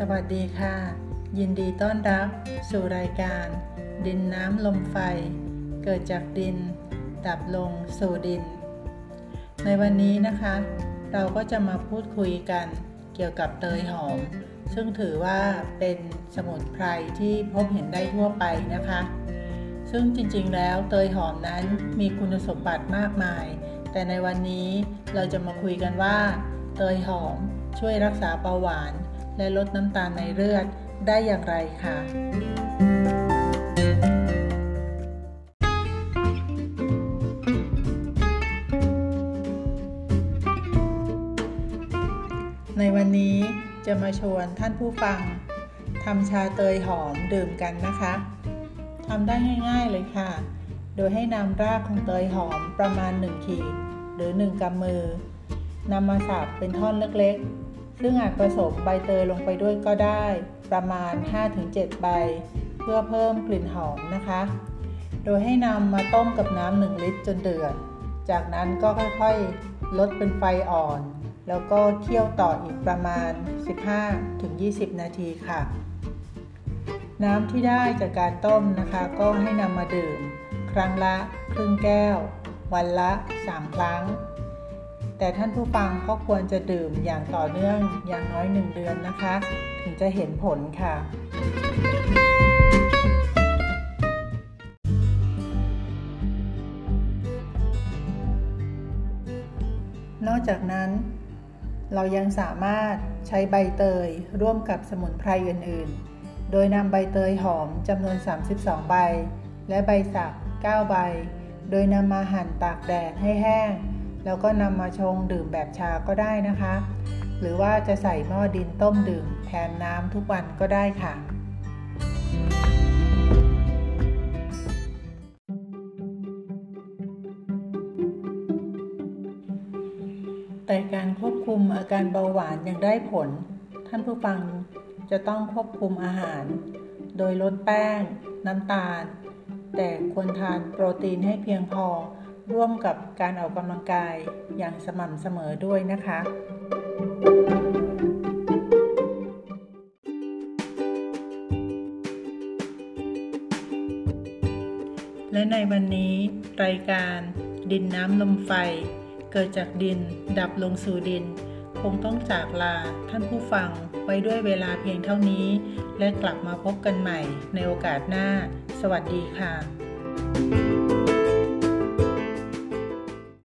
สวัสดีค่ะ ยินดีต้อนรับสู่รายการ ดินน้ำลมไฟ เกิดจากดิน ดับลงสู่ดิน ในวันนี้นะคะ เราก็จะมาพูดคุยกันเกี่ยวกับเตยหอม ซึ่งถือว่าเป็นสมุนไพรที่พบเห็นได้ทั่วไปนะคะ ซึ่งจริงๆแล้วเตยหอมนั้นมีคุณสมบัติมากมาย แต่ในวันนี้เราจะมาคุยกันว่า เตยหอมช่วยรักษาเบาหวาน และลดน้ำตาลในเลือดได้อย่างไรค่ะ ในวันนี้จะมาชวนท่านผู้ฟังทำชาเตยหอมดื่มกันนะคะทำได้ง่ายๆเลยค่ะ โดยให้นำรากของเตยหอมประมาณ 1 ขีด หรือ 1กำมือนำมาสับเป็นท่อนเล็กๆ ซึ่งอาจผสมใบเตยลงไปด้วยก็ได้ประมาณ 5-7 ใบ เพื่อเพิ่มกลิ่นหอมนะคะ โดยให้นำมาต้มกับน้ำ1ลิตรจนเดือด จากนั้นก็ค่อยๆ ลดเป็นไฟอ่อน แล้วก็เคี่ยวต่ออีกประมาณ 15-20 นาทีค่ะ น้ำที่ได้จากการต้มนะคะ ก็ให้นำมาดื่ม ครั้งละครึ่งแก้ว วันละ 3 ครั้ง แต่ท่านผู้ฟังก็ควรจะดื่มอย่างต่อเนื่องอย่างน้อย 1 เดือนนะคะ ถึงจะเห็นผลค่ะ นอกจากนั้น เรายังสามารถใช้ใบเตยร่วมกับสมุนไพรอื่น ๆ โดยนำใบเตยหอมจำนวน 32 ใบ และใบสัก 9 ใบ โดยนำมาหั่นตากแดดให้แห้ง แล้วก็นำมาชงดื่มแบบชาก็ได้นะคะ หรือว่าจะใส่หม้อดินต้มดื่มแทนน้ำทุกวันก็ได้ค่ะ แต่การควบคุมอาการเบาหวานยังได้ผล ท่านผู้ฟังจะต้องควบคุมอาหาร โดยลดแป้ง น้ำตาล แต่ควรทานโปรตีนให้เพียงพอ ร่วมกับการออกกำลังกายอย่างสม่ำเสมอด้วยนะคะ และในวันนี้ รายการดินน้ำลมไฟ เกิดจากดินดับลงสู่ดิน คงต้องจากลาท่านผู้ฟังไว้ด้วยเวลาเพียงเท่านี้ และกลับมาพบกันใหม่ในโอกาสหน้า สวัสดีค่ะ